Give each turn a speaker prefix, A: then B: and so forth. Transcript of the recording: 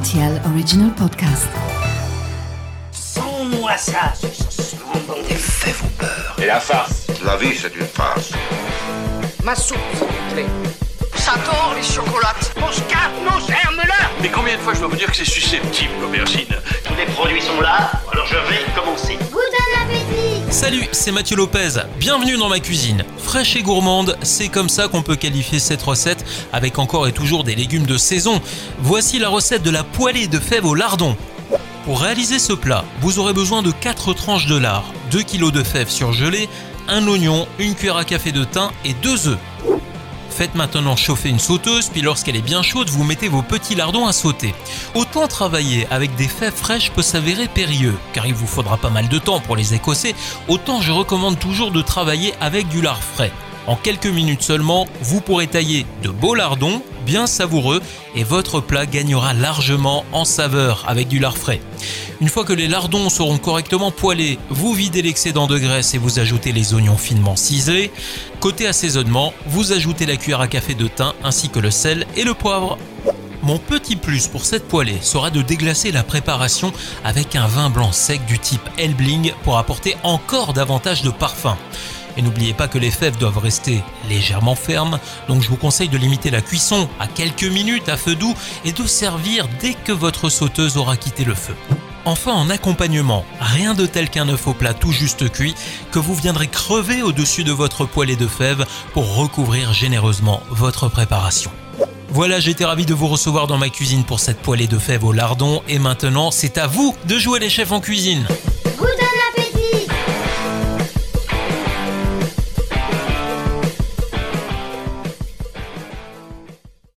A: RTL Original Podcast.
B: Sans-moi ça,
C: Des faits vos peurs.
D: Et la farce
E: La vie, c'est une farce.
F: Ma soupe, s'il vous plaît. J'adore les chocolates.
B: Mon scarpe, nos germes-là
C: Mais combien de fois je dois vous dire que c'est susceptible, l'aubergine?
B: Tous les produits sont là, alors je vais commencer.
G: Salut, c'est Mathieu Lopez. Bienvenue dans ma cuisine. Fraîche et gourmande, c'est comme ça qu'on peut qualifier cette recette avec encore et toujours des légumes de saison. Voici la recette de la poêlée de fèves au lardon. Pour réaliser ce plat, vous aurez besoin de 4 tranches de lard, 2 kg de fèves surgelées, un oignon, une cuillère à café de thym et 2 œufs. Faites maintenant chauffer une sauteuse, puis lorsqu'elle est bien chaude, vous mettez vos petits lardons à sauter. Autant travailler avec des fèves fraîches peut s'avérer périlleux, car il vous faudra pas mal de temps pour les écosser, autant je recommande toujours de travailler avec du lard frais. En quelques minutes seulement, vous pourrez tailler de beaux lardons, bien savoureux, et votre plat gagnera largement en saveur avec du lard frais. Une fois que les lardons seront correctement poêlés, vous videz l'excédent de graisse et vous ajoutez les oignons finement ciselés. Côté assaisonnement, vous ajoutez la cuillère à café de thym ainsi que le sel et le poivre. Mon petit plus pour cette poêlée sera de déglacer la préparation avec un vin blanc sec du type Elbling pour apporter encore davantage de parfum. Et n'oubliez pas que les fèves doivent rester légèrement fermes, donc je vous conseille de limiter la cuisson à quelques minutes à feu doux et de servir dès que votre sauteuse aura quitté le feu. Enfin, en accompagnement, rien de tel qu'un œuf au plat tout juste cuit que vous viendrez crever au-dessus de votre poêlée de fèves pour recouvrir généreusement votre préparation. Voilà, j'étais ravi de vous recevoir dans ma cuisine pour cette poêlée de fèves au lardon et maintenant c'est à vous de jouer les chefs en cuisine.